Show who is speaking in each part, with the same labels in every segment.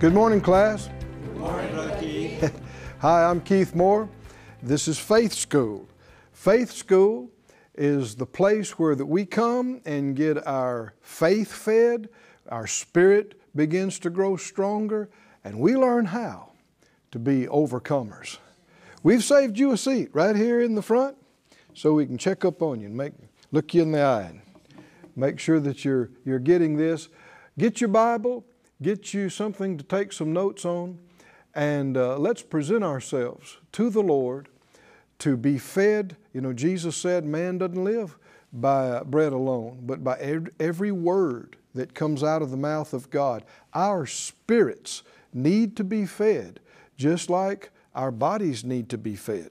Speaker 1: Good morning, class.
Speaker 2: Good morning, Brother Keith.
Speaker 1: Hi, I'm Keith Moore. This is Faith School. Faith School is the place where that we come and get our faith fed, our spirit begins to grow stronger, and we learn how to be overcomers. We've saved you a seat right here in the front so we can check up on you and make, look you in the eye and make sure that you're, you're getting this. Get your Bible, get you something to take some notes on, and uh, let's present ourselves to the Lord to be fed. You know, Jesus said, Man doesn't live by bread alone, but by every word that comes out of the mouth of God. Our spirits need to be fed, just like our bodies need to be fed.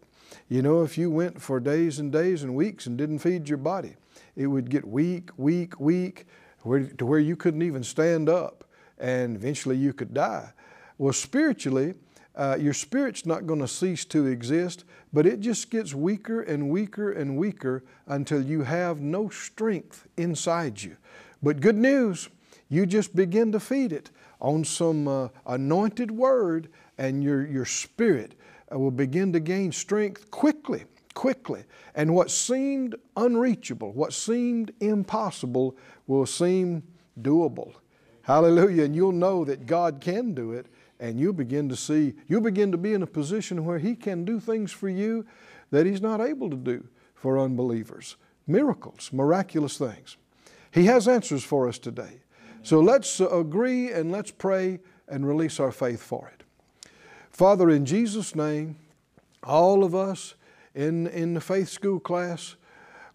Speaker 1: You know, if you went for days and days and weeks and didn't feed your body, it would get weak, weak, weak, to where you couldn't even stand up and eventually you could die. Well, spiritually, uh, your spirit's not going to cease to exist, but it just gets weaker and weaker and weaker until you have no strength inside you. But good news, you just begin to feed it on some uh, anointed word, and your, your spirit uh, will begin to gain strength quickly, quickly. And what seemed unreachable, what seemed impossible, will seem doable. Hallelujah. And you'll know that God can do it, and you'll begin to see, you'll begin to be in a position where He can do things for you that He's not able to do for unbelievers. Miracles, miraculous things. He has answers for us today. So let's agree and let's pray and release our faith for it. Father, in Jesus' name, all of us in, in the faith school class,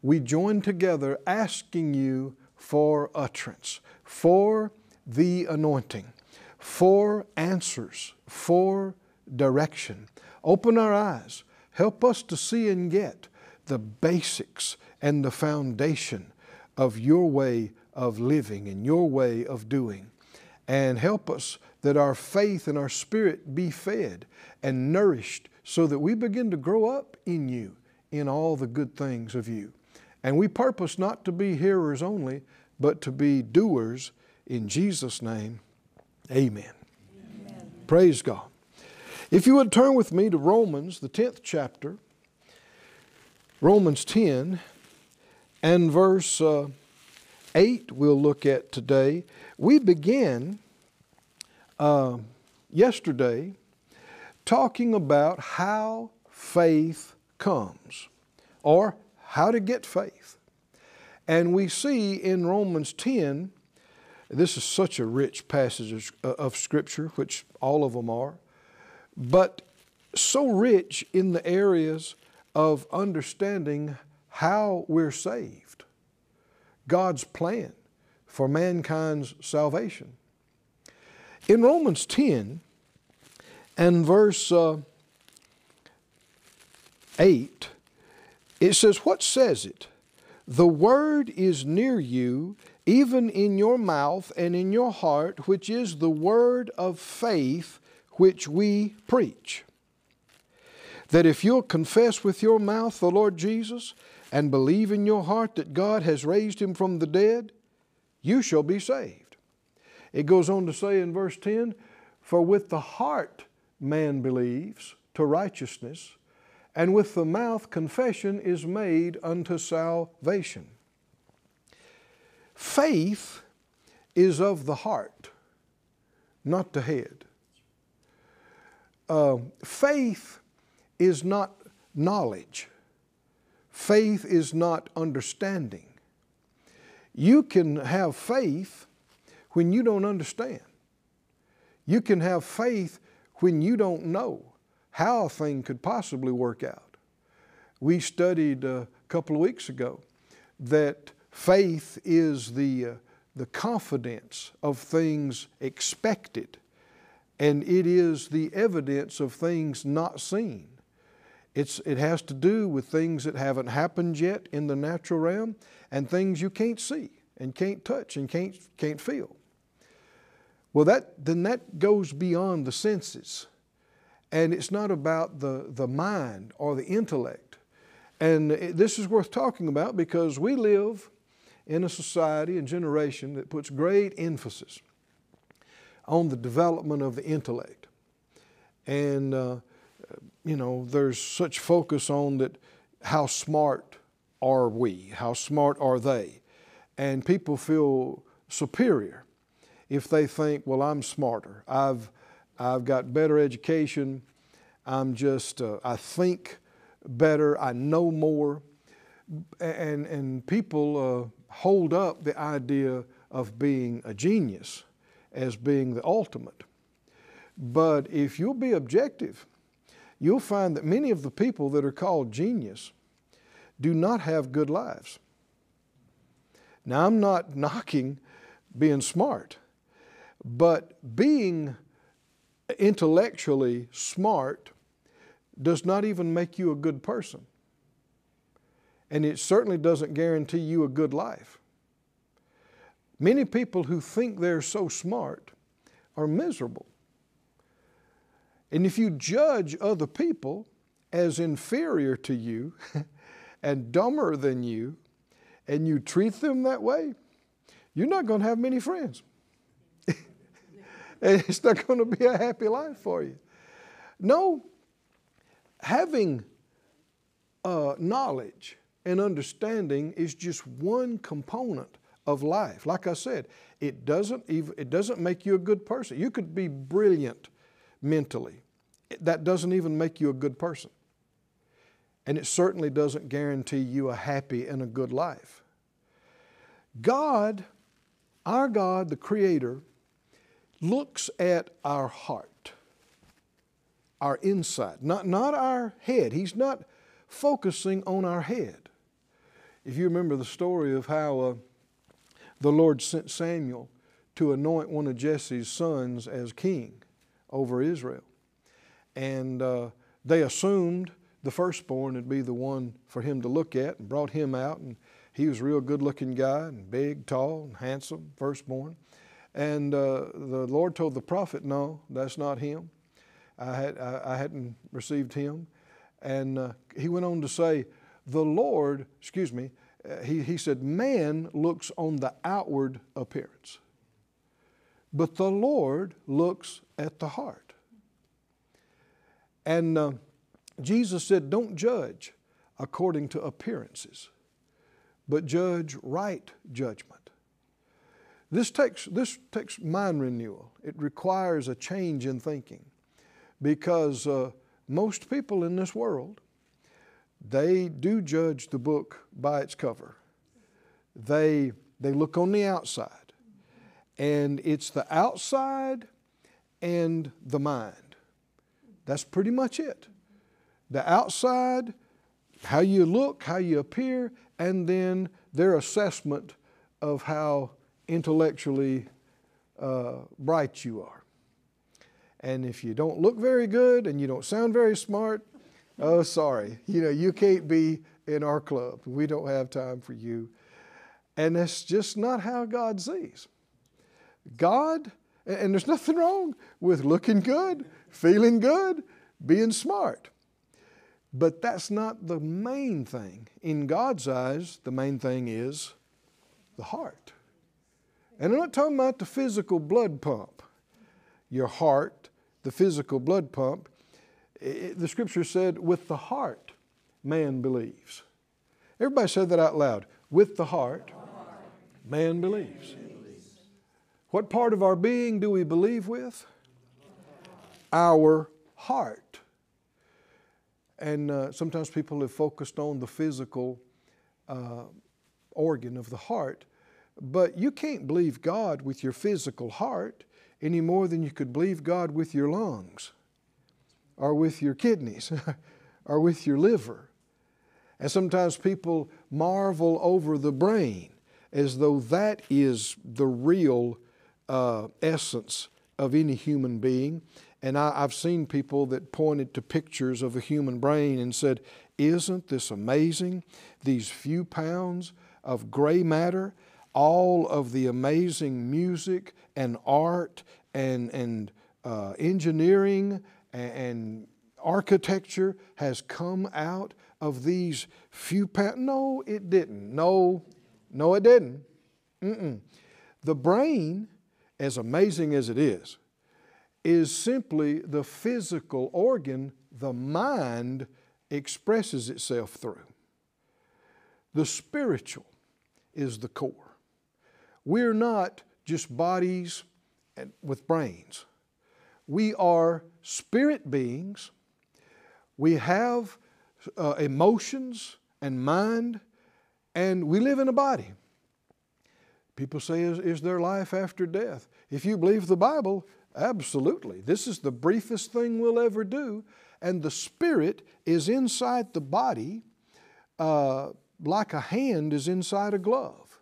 Speaker 1: we join together asking you for utterance, for the anointing, for answers, for direction. Open our eyes. Help us to see and get the basics and the foundation of your way of living and your way of doing. And help us that our faith and our spirit be fed and nourished so that we begin to grow up in you in all the good things of you. And we purpose not to be hearers only, but to be doers in Jesus' name. Amen. amen. Praise God. If you would turn with me to Romans, the 10th chapter, Romans 10 and verse uh, 8 we'll look at today. We began uh, yesterday talking about how faith comes or how to get faith. And we see in Romans 10, this is such a rich passage of, of Scripture, which all of them are, but so rich in the areas of understanding how we're saved, God's plan for mankind's salvation. In Romans 10 and verse uh, 8, it says, What says it? The word is near you, even in your mouth and in your heart, which is the word of faith which we preach. That if you'll confess with your mouth the Lord Jesus and believe in your heart that God has raised him from the dead, you shall be saved. It goes on to say in verse 10 For with the heart man believes to righteousness, and with the mouth confession is made unto salvation. Faith is of the heart, not the head. Uh, faith is not knowledge. Faith is not understanding. You can have faith when you don't understand. You can have faith when you don't know how a thing could possibly work out. We studied a couple of weeks ago that faith is the, uh, the confidence of things expected, and it is the evidence of things not seen. It's, it has to do with things that haven't happened yet in the natural realm and things you can't see and can't touch and can't, can't feel. Well, that, then that goes beyond the senses. And it's not about the, the mind or the intellect. And it, this is worth talking about because we live in a society and generation that puts great emphasis on the development of the intellect. And, uh, you know, there's such focus on that how smart are we? How smart are they? And people feel superior if they think, well, I'm smarter. I've, I've got better education. I'm just, uh, I think better. I know more. And, and people uh, hold up the idea of being a genius as being the ultimate. But if you'll be objective, you'll find that many of the people that are called genius do not have good lives. Now, I'm not knocking being smart, but being intellectually smart does not even make you a good person. And it certainly doesn't guarantee you a good life. Many people who think they're so smart are miserable. And if you judge other people as inferior to you and dumber than you, and you treat them that way, you're not going to have many friends. it's not going to be a happy life for you. No, having uh, knowledge and understanding is just one component of life. Like I said, it doesn't even, it doesn't make you a good person. You could be brilliant mentally. That doesn't even make you a good person. And it certainly doesn't guarantee you a happy and a good life. God, our God, the Creator, looks at our heart, our inside, not, not our head. He's not focusing on our head. If you remember the story of how uh, the Lord sent Samuel to anoint one of Jesse's sons as king over Israel. And uh, they assumed the firstborn would be the one for him to look at and brought him out. And he was a real good looking guy and big, tall, and handsome, firstborn. And uh, the Lord told the prophet, No, that's not him. I, had, I, I hadn't received him. And uh, he went on to say, The Lord, excuse me, uh, he, he said, Man looks on the outward appearance, but the Lord looks at the heart. And uh, Jesus said, Don't judge according to appearances, but judge right judgment. This takes, this takes mind renewal. It requires a change in thinking because uh, most people in this world they do judge the book by its cover. They, they look on the outside. And it's the outside and the mind. That's pretty much it. The outside, how you look, how you appear, and then their assessment of how intellectually uh, bright you are. And if you don't look very good and you don't sound very smart, Oh, sorry. You know, you can't be in our club. We don't have time for you. And that's just not how God sees. God, and there's nothing wrong with looking good, feeling good, being smart. But that's not the main thing. In God's eyes, the main thing is the heart. And I'm not talking about the physical blood pump. Your heart, the physical blood pump, it, the scripture said, with the heart man believes. Everybody said that out loud. With the heart, man believes. What part of our being do we believe with? Our heart. And uh, sometimes people have focused on the physical uh, organ of the heart, but you can't believe God with your physical heart any more than you could believe God with your lungs or with your kidneys or with your liver. And sometimes people marvel over the brain as though that is the real uh, essence of any human being. And I, have seen people that pointed to pictures of a human brain and said, Isn't this amazing? These few pounds of gray matter, all of the amazing music and art and, and uh, engineering and architecture has come out of these few pounds. No, it didn't. No, no, it didn't. Mm-mm. The brain, as amazing as it is, is simply the physical organ the mind expresses itself through. The spiritual is the core. We're not just bodies with brains. We are spirit beings. We have uh, emotions and mind, and we live in a body. People say, is, is there life after death? If you believe the Bible, absolutely. This is the briefest thing we'll ever do. And the spirit is inside the body uh, like a hand is inside a glove.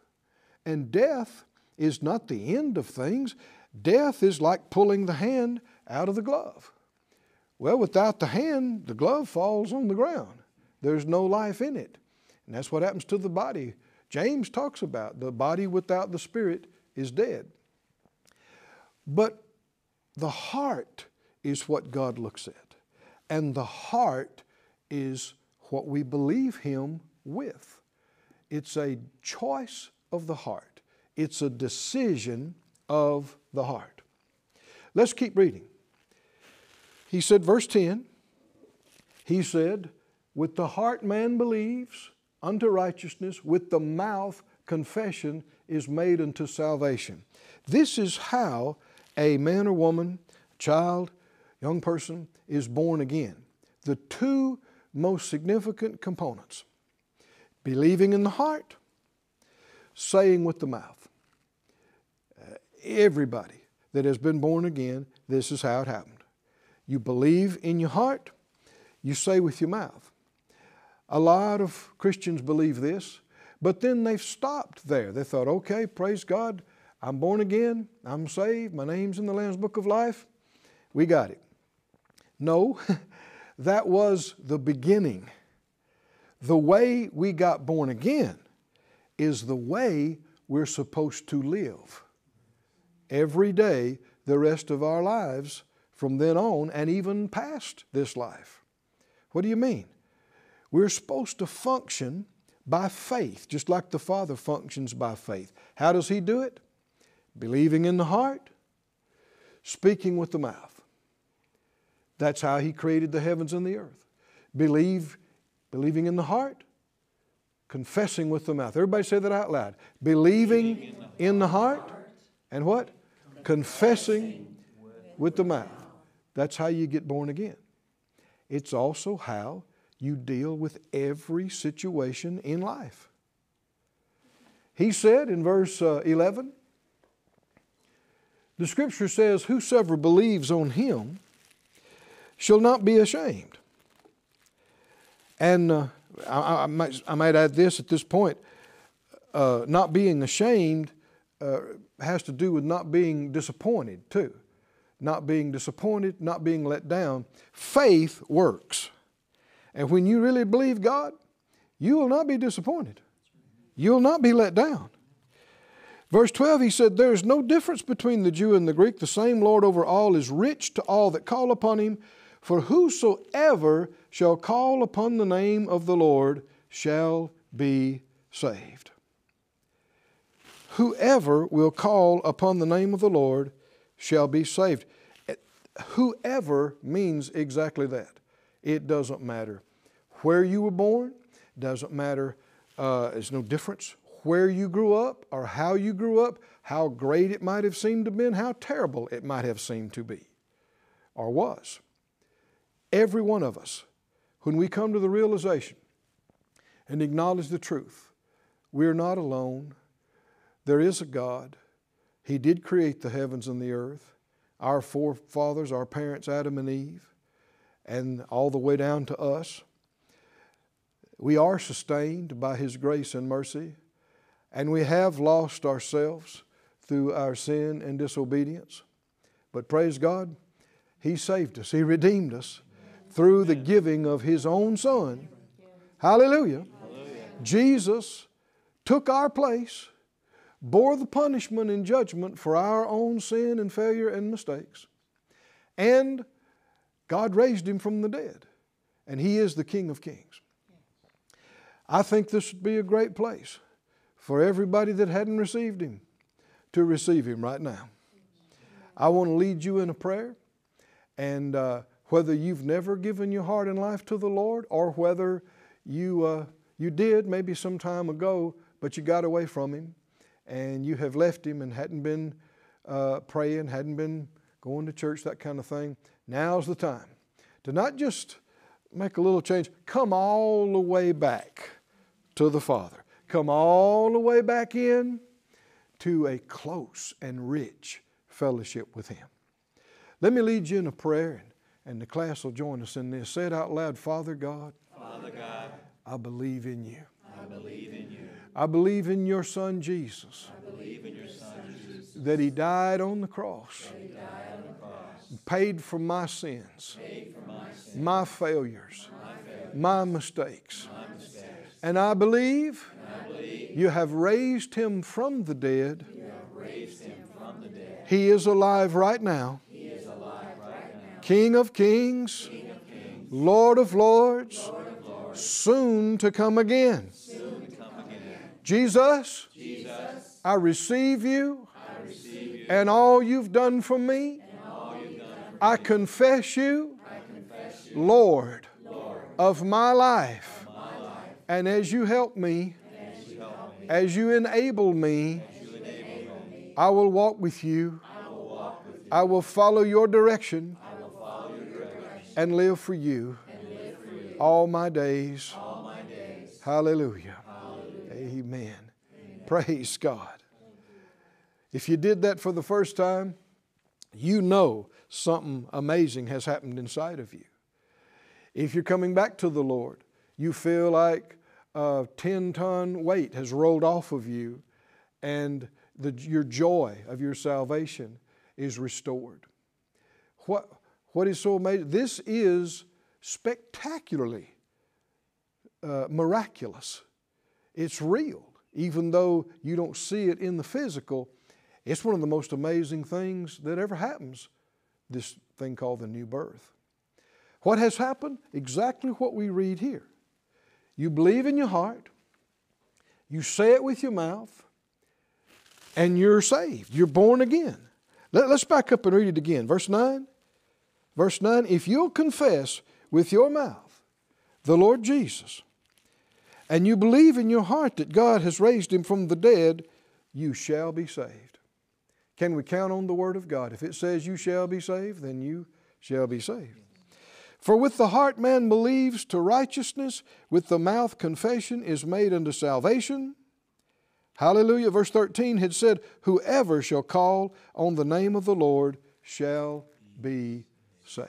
Speaker 1: And death is not the end of things. Death is like pulling the hand out of the glove. Well, without the hand, the glove falls on the ground. There's no life in it. And that's what happens to the body. James talks about the body without the spirit is dead. But the heart is what God looks at. And the heart is what we believe Him with. It's a choice of the heart, it's a decision of the heart. Let's keep reading. He said, verse 10, he said, With the heart man believes unto righteousness, with the mouth confession is made unto salvation. This is how a man or woman, child, young person is born again. The two most significant components believing in the heart, saying with the mouth. Uh, everybody that has been born again, this is how it happened. You believe in your heart, you say with your mouth. A lot of Christians believe this, but then they've stopped there. They thought, okay, praise God, I'm born again, I'm saved, my name's in the Lamb's Book of Life. We got it. No, that was the beginning. The way we got born again is the way we're supposed to live every day the rest of our lives from then on and even past this life. What do you mean? We're supposed to function by faith, just like the Father functions by faith. How does He do it? Believing in the heart, speaking with the mouth. That's how He created the heavens and the earth. Believe, believing in the heart, confessing with the mouth. Everybody say that out loud. Believing, in, the heart, and what? Confessing with the mouth. That's how you get born again. It's also how you deal with every situation in life. He said in verse uh, 11, the scripture says, Whosoever believes on him shall not be ashamed. And uh, I, I, might, I, might, add this at this point uh, not being ashamed uh, has to do with not being disappointed, too. Not being disappointed, not being let down. Faith works. And when you really believe God, you will not be disappointed. You'll not be let down. Verse 12, he said, There is no difference between the Jew and the Greek. The same Lord over all is rich to all that call upon him. For whosoever shall call upon the name of the Lord shall be saved. Whoever will call upon the name of the Lord shall be saved. Whoever means exactly that. It doesn't matter where you were born, doesn't matter, uh, there's no difference where you grew up or how you grew up, how great it might have seemed to be, how terrible it might have seemed to be or was. Every one of us, when we come to the realization and acknowledge the truth, we're not alone. There is a God. He did create the heavens and the earth. Our forefathers, our parents, Adam and Eve, and all the way down to us. We are sustained by His grace and mercy, and we have lost ourselves through our sin and disobedience. But praise God, He saved us, He redeemed us through the giving of His own Son. Hallelujah. Hallelujah. Jesus took our place, bore the punishment and judgment for our own sin and failure and mistakes, and God raised him from the dead, and he is the King of Kings. I think this would be a great place for everybody that hadn't received him to receive him right now. I want to lead you in a prayer. And uh, whether you've never given your heart and life to the Lord or whether you, uh, you did maybe some time ago, but you got away from Him and you have left Him and hadn't been uh, praying, hadn't been going to church, that kind of thing, now's the time to not just make a little change, come all the way back to the Father. Come all the way back in to a close and rich fellowship with Him. Let me lead you in a prayer, and, the class will join us in this. Say it out loud Father God,
Speaker 2: Father God,
Speaker 1: I believe in you.
Speaker 2: I believe in you.
Speaker 1: I believe in your Son Jesus,
Speaker 2: I believe in your Son Jesus.
Speaker 1: that He died on the cross,
Speaker 2: He died on the cross,
Speaker 1: paid for my sins,
Speaker 2: paid for my sins,
Speaker 1: my failures,
Speaker 2: my failures,
Speaker 1: my mistakes.
Speaker 2: my mistakes.
Speaker 1: And I believe
Speaker 2: And I believe
Speaker 1: you have raised Him from the dead.
Speaker 2: you have raised him from the dead.
Speaker 1: He is alive right now.
Speaker 2: He is alive right now.
Speaker 1: King of kings,
Speaker 2: King of kings,
Speaker 1: Lord of lords,
Speaker 2: Lord of lords,
Speaker 1: soon to come again.
Speaker 2: soon to come again.
Speaker 1: Jesus,
Speaker 2: Jesus,
Speaker 1: I receive you
Speaker 2: I receive you
Speaker 1: and all you've done for me.
Speaker 2: and all you've done
Speaker 1: I confess you,
Speaker 2: I confess you,
Speaker 1: Lord,
Speaker 2: Lord,
Speaker 1: of my life.
Speaker 2: my life,
Speaker 1: And as you help me,
Speaker 2: and as you help me,
Speaker 1: as you enable me,
Speaker 2: you enable me,
Speaker 1: I will walk with you.
Speaker 2: I will walk with you.
Speaker 1: I will follow your direction
Speaker 2: follow your direction
Speaker 1: and live for you
Speaker 2: and live for you
Speaker 1: all my days.
Speaker 2: all my days.
Speaker 1: Hallelujah.
Speaker 2: Hallelujah.
Speaker 1: Amen. Praise God. If you did that for the first time, you know something amazing has happened inside of you. If you're coming back to the Lord, you feel like a 10 ton weight has rolled off of you and the, your joy of your salvation is restored. What, what is so amazing? This is spectacularly uh, miraculous. It's real, even though you don't see it in the physical. It's one of the most amazing things that ever happens, this thing called the new birth. What has happened? Exactly what we read here. You believe in your heart, you say it with your mouth, and you're saved. You're born again. Let, us back up and read it again. Verse 9. Verse 9 If you'll confess with your mouth the Lord Jesus, and you believe in your heart that God has raised him from the dead, you shall be saved. Can we count on the Word of God? If it says you shall be saved, then you shall be saved. For with the heart man believes to righteousness, with the mouth confession is made unto salvation. Hallelujah. Verse 13 had said, Whoever shall call on the name of the Lord shall be saved.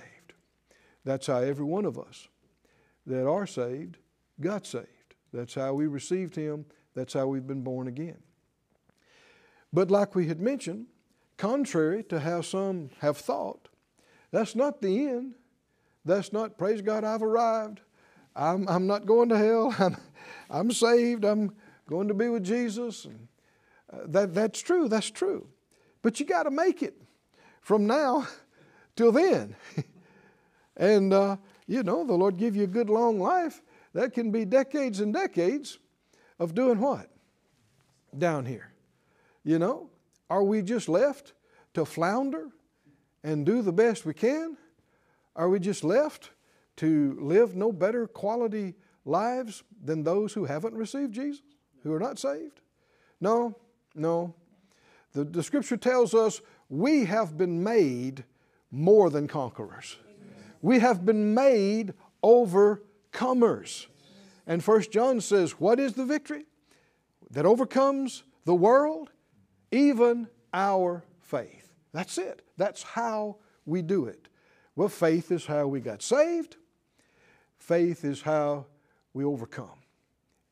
Speaker 1: That's how every one of us that are saved got saved. That's how we received Him. That's how we've been born again. But like we had mentioned, contrary to how some have thought, that's not the end. That's not, praise God, I've arrived. I'm, I'm not going to hell. I'm, I'm saved. I'm going to be with Jesus. And, uh, that, that's true. That's true. But you got to make it from now till then. and, uh, you know, the Lord give you a good long life. That can be decades and decades of doing what? Down here. You know, are we just left to flounder and do the best we can? Are we just left to live no better quality lives than those who haven't received Jesus, who are not saved? No, no. The, the scripture tells us we have been made more than conquerors. We have been made overcomers. And First John says, What is the victory that overcomes the world? Even our faith. That's it. That's how we do it. Well, faith is how we got saved. Faith is how we overcome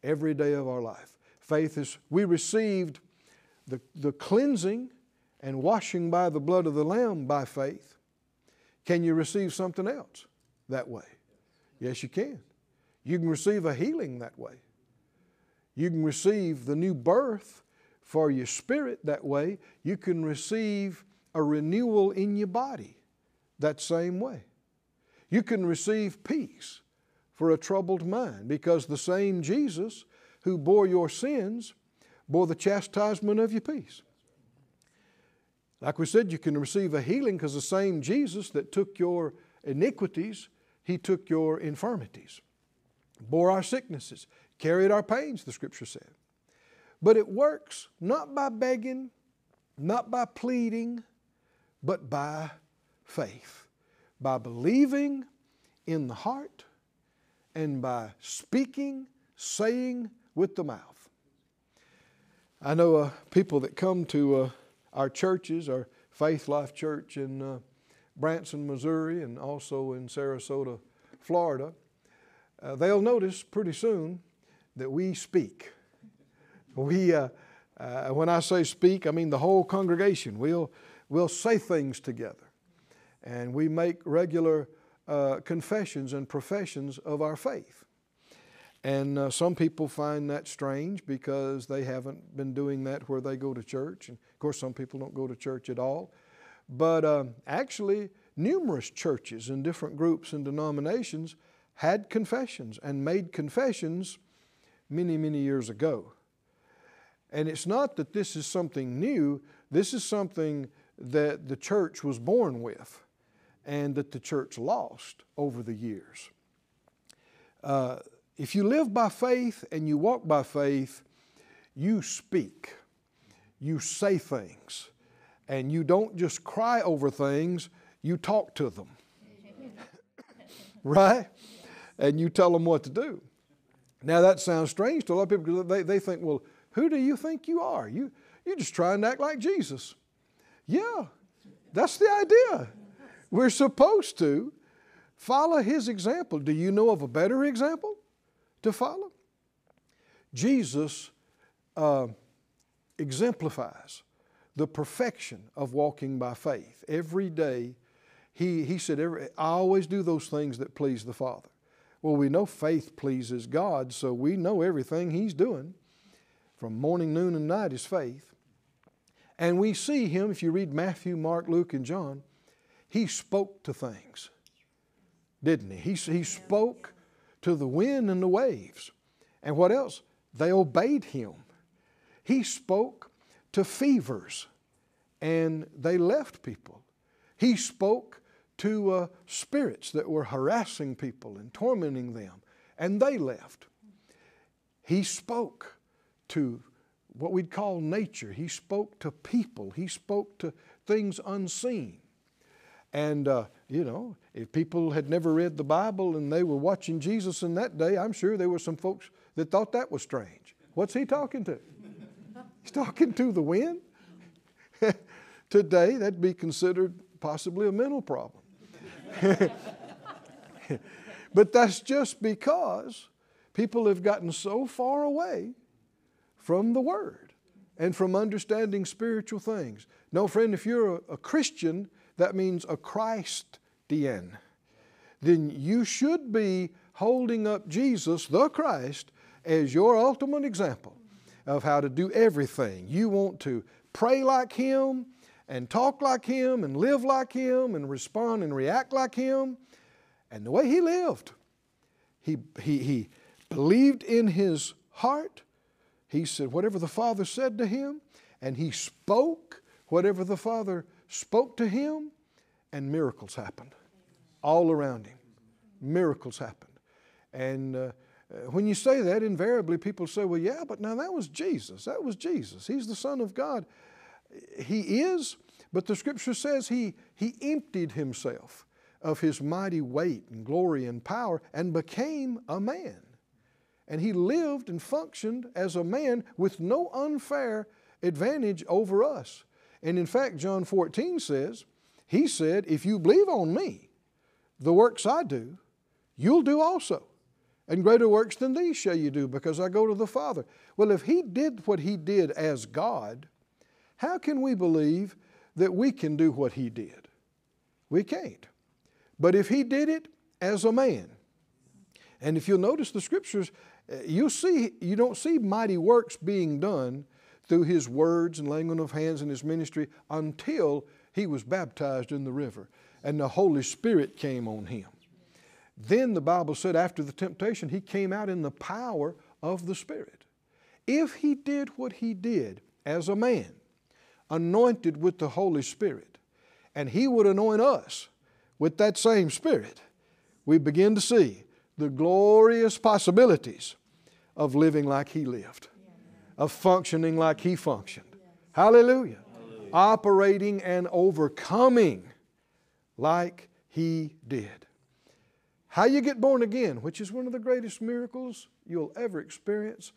Speaker 1: every day of our life. Faith is, we received the, the cleansing and washing by the blood of the Lamb by faith. Can you receive something else that way? Yes, you can. You can receive a healing that way. You can receive the new birth for your spirit that way. You can receive a renewal in your body that same way. You can receive peace for a troubled mind because the same Jesus who bore your sins bore the chastisement of your peace. Like we said, you can receive a healing because the same Jesus that took your iniquities, He took your infirmities, bore our sicknesses, carried our pains, the scripture said. But it works not by begging, not by pleading, but by faith, by believing in the heart and by speaking, saying with the mouth. I know uh, people that come to uh, our churches, our Faith Life Church in uh, Branson, Missouri, and also in Sarasota, Florida. Uh, they'll notice pretty soon that we speak. We, uh, uh, when I say speak, I mean the whole congregation. We'll, we'll say things together. And we make regular uh, confessions and professions of our faith. And uh, some people find that strange because they haven't been doing that where they go to church. And of course, some people don't go to church at all. But um, actually, numerous churches in different groups and denominations had confessions and made confessions many, many years ago. And it's not that this is something new, this is something that the church was born with and that the church lost over the years. Uh, if you live by faith and you walk by faith, you speak, you say things, and you don't just cry over things, you talk to them. right? And you tell them what to do. Now, that sounds strange to a lot of people because they, they think, well, who do you think you are? You, you're just trying to act like Jesus. Yeah, that's the idea. We're supposed to follow his example. Do you know of a better example to follow? Jesus uh, exemplifies the perfection of walking by faith. Every day, he, he said, every, I always do those things that please the Father. Well, we know faith pleases God, so we know everything He's doing from morning, noon, and night is faith. And we see Him, if you read Matthew, Mark, Luke, and John, He spoke to things, didn't He? He, he spoke to the wind and the waves. And what else? They obeyed Him. He spoke to fevers and they left people. He spoke to uh, spirits that were harassing people and tormenting them, and they left. He spoke to what we'd call nature. He spoke to people. He spoke to things unseen. And, uh, you know, if people had never read the Bible and they were watching Jesus in that day, I'm sure there were some folks that thought that was strange. What's he talking to? He's talking to the wind. Today, that'd be considered possibly a mental problem. but that's just because people have gotten so far away from the Word and from understanding spiritual things. No, friend, if you're a, a Christian, that means a Christian. Then you should be holding up Jesus, the Christ, as your ultimate example of how to do everything. You want to pray like Him and talk like Him and live like Him and respond and react like Him. And the way He lived, He, he, he believed in His heart. He said whatever the Father said to Him, and He spoke whatever the Father spoke to Him, and miracles happened all around Him. Miracles happened. And uh, when you say that, invariably people say, well, yeah, but now that was Jesus. That was Jesus. He's the Son of God. He is, but the scripture says he, he emptied himself of his mighty weight and glory and power and became a man. And he lived and functioned as a man with no unfair advantage over us. And in fact, John 14 says, He said, If you believe on me, the works I do, you'll do also. And greater works than these shall you do, because I go to the Father. Well, if He did what He did as God, how can we believe that we can do what He did? We can't. But if He did it as a man, and if you'll notice the scriptures, uh, you'll see, you don't see mighty works being done through His words and laying on of hands in His ministry until He was baptized in the river and the Holy Spirit came on Him. Then the Bible said after the temptation, he came out in the power of the Spirit. If he did what he did as a man, anointed with the Holy Spirit, and He would anoint us with that same Spirit, we begin to see the glorious possibilities of living like He lived, of functioning like He functioned. Hallelujah. Operating and overcoming like He did. How you get born again, which is one of the greatest miracles you'll ever experience,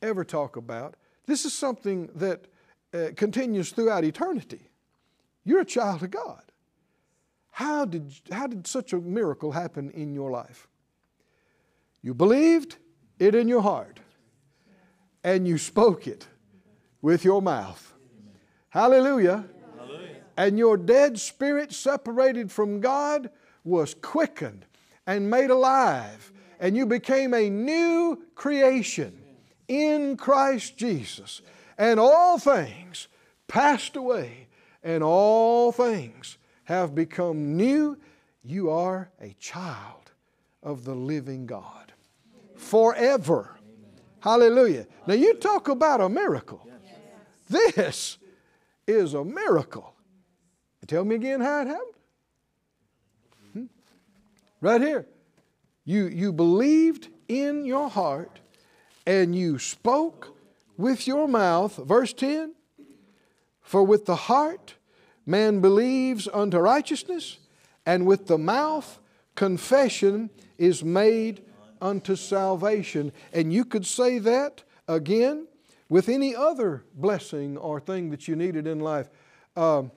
Speaker 1: ever talk about. This is something that uh, continues throughout eternity. You're a child of God. How did, how did such a miracle happen in your life? You believed it in your heart and you spoke it with your mouth. Hallelujah. Hallelujah. And your dead spirit, separated from God, was quickened and made alive, and you became a new creation in Christ Jesus. And all things passed away, and all things have become new. You are a child of the living God forever. Hallelujah. Now, you talk about a miracle. This is a miracle. Tell me again how it happened. Hmm? Right here. You, you believed in your heart and you spoke with your mouth. Verse 10 For with the heart man believes unto righteousness, and with the mouth confession is made unto salvation. And you could say that again with any other blessing or thing that you needed in life. Um,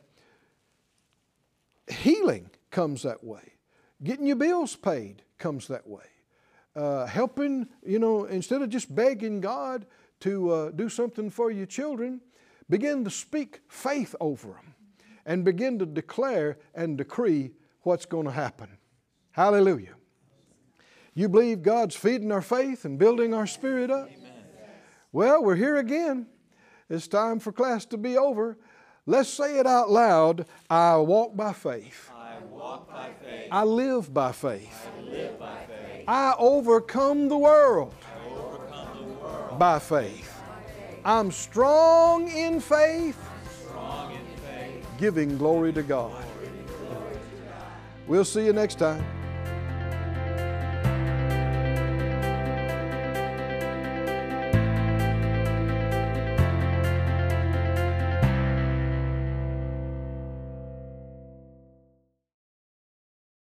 Speaker 1: healing comes that way, getting your bills paid comes that way. Uh, helping, you know, instead of just begging God to uh, do something for your children, begin to speak faith over them and begin to declare and decree what's going to happen. Hallelujah. You believe God's feeding our faith and building our spirit up? Amen. Well, we're here again. It's time for class to be over. Let's say it out loud. I walk by faith.
Speaker 2: I walk by faith.
Speaker 1: I live by faith.
Speaker 2: I live by faith.
Speaker 1: I overcome the world, by faith. I'm
Speaker 2: strong in faith,
Speaker 1: giving glory to God. We'll see you next time.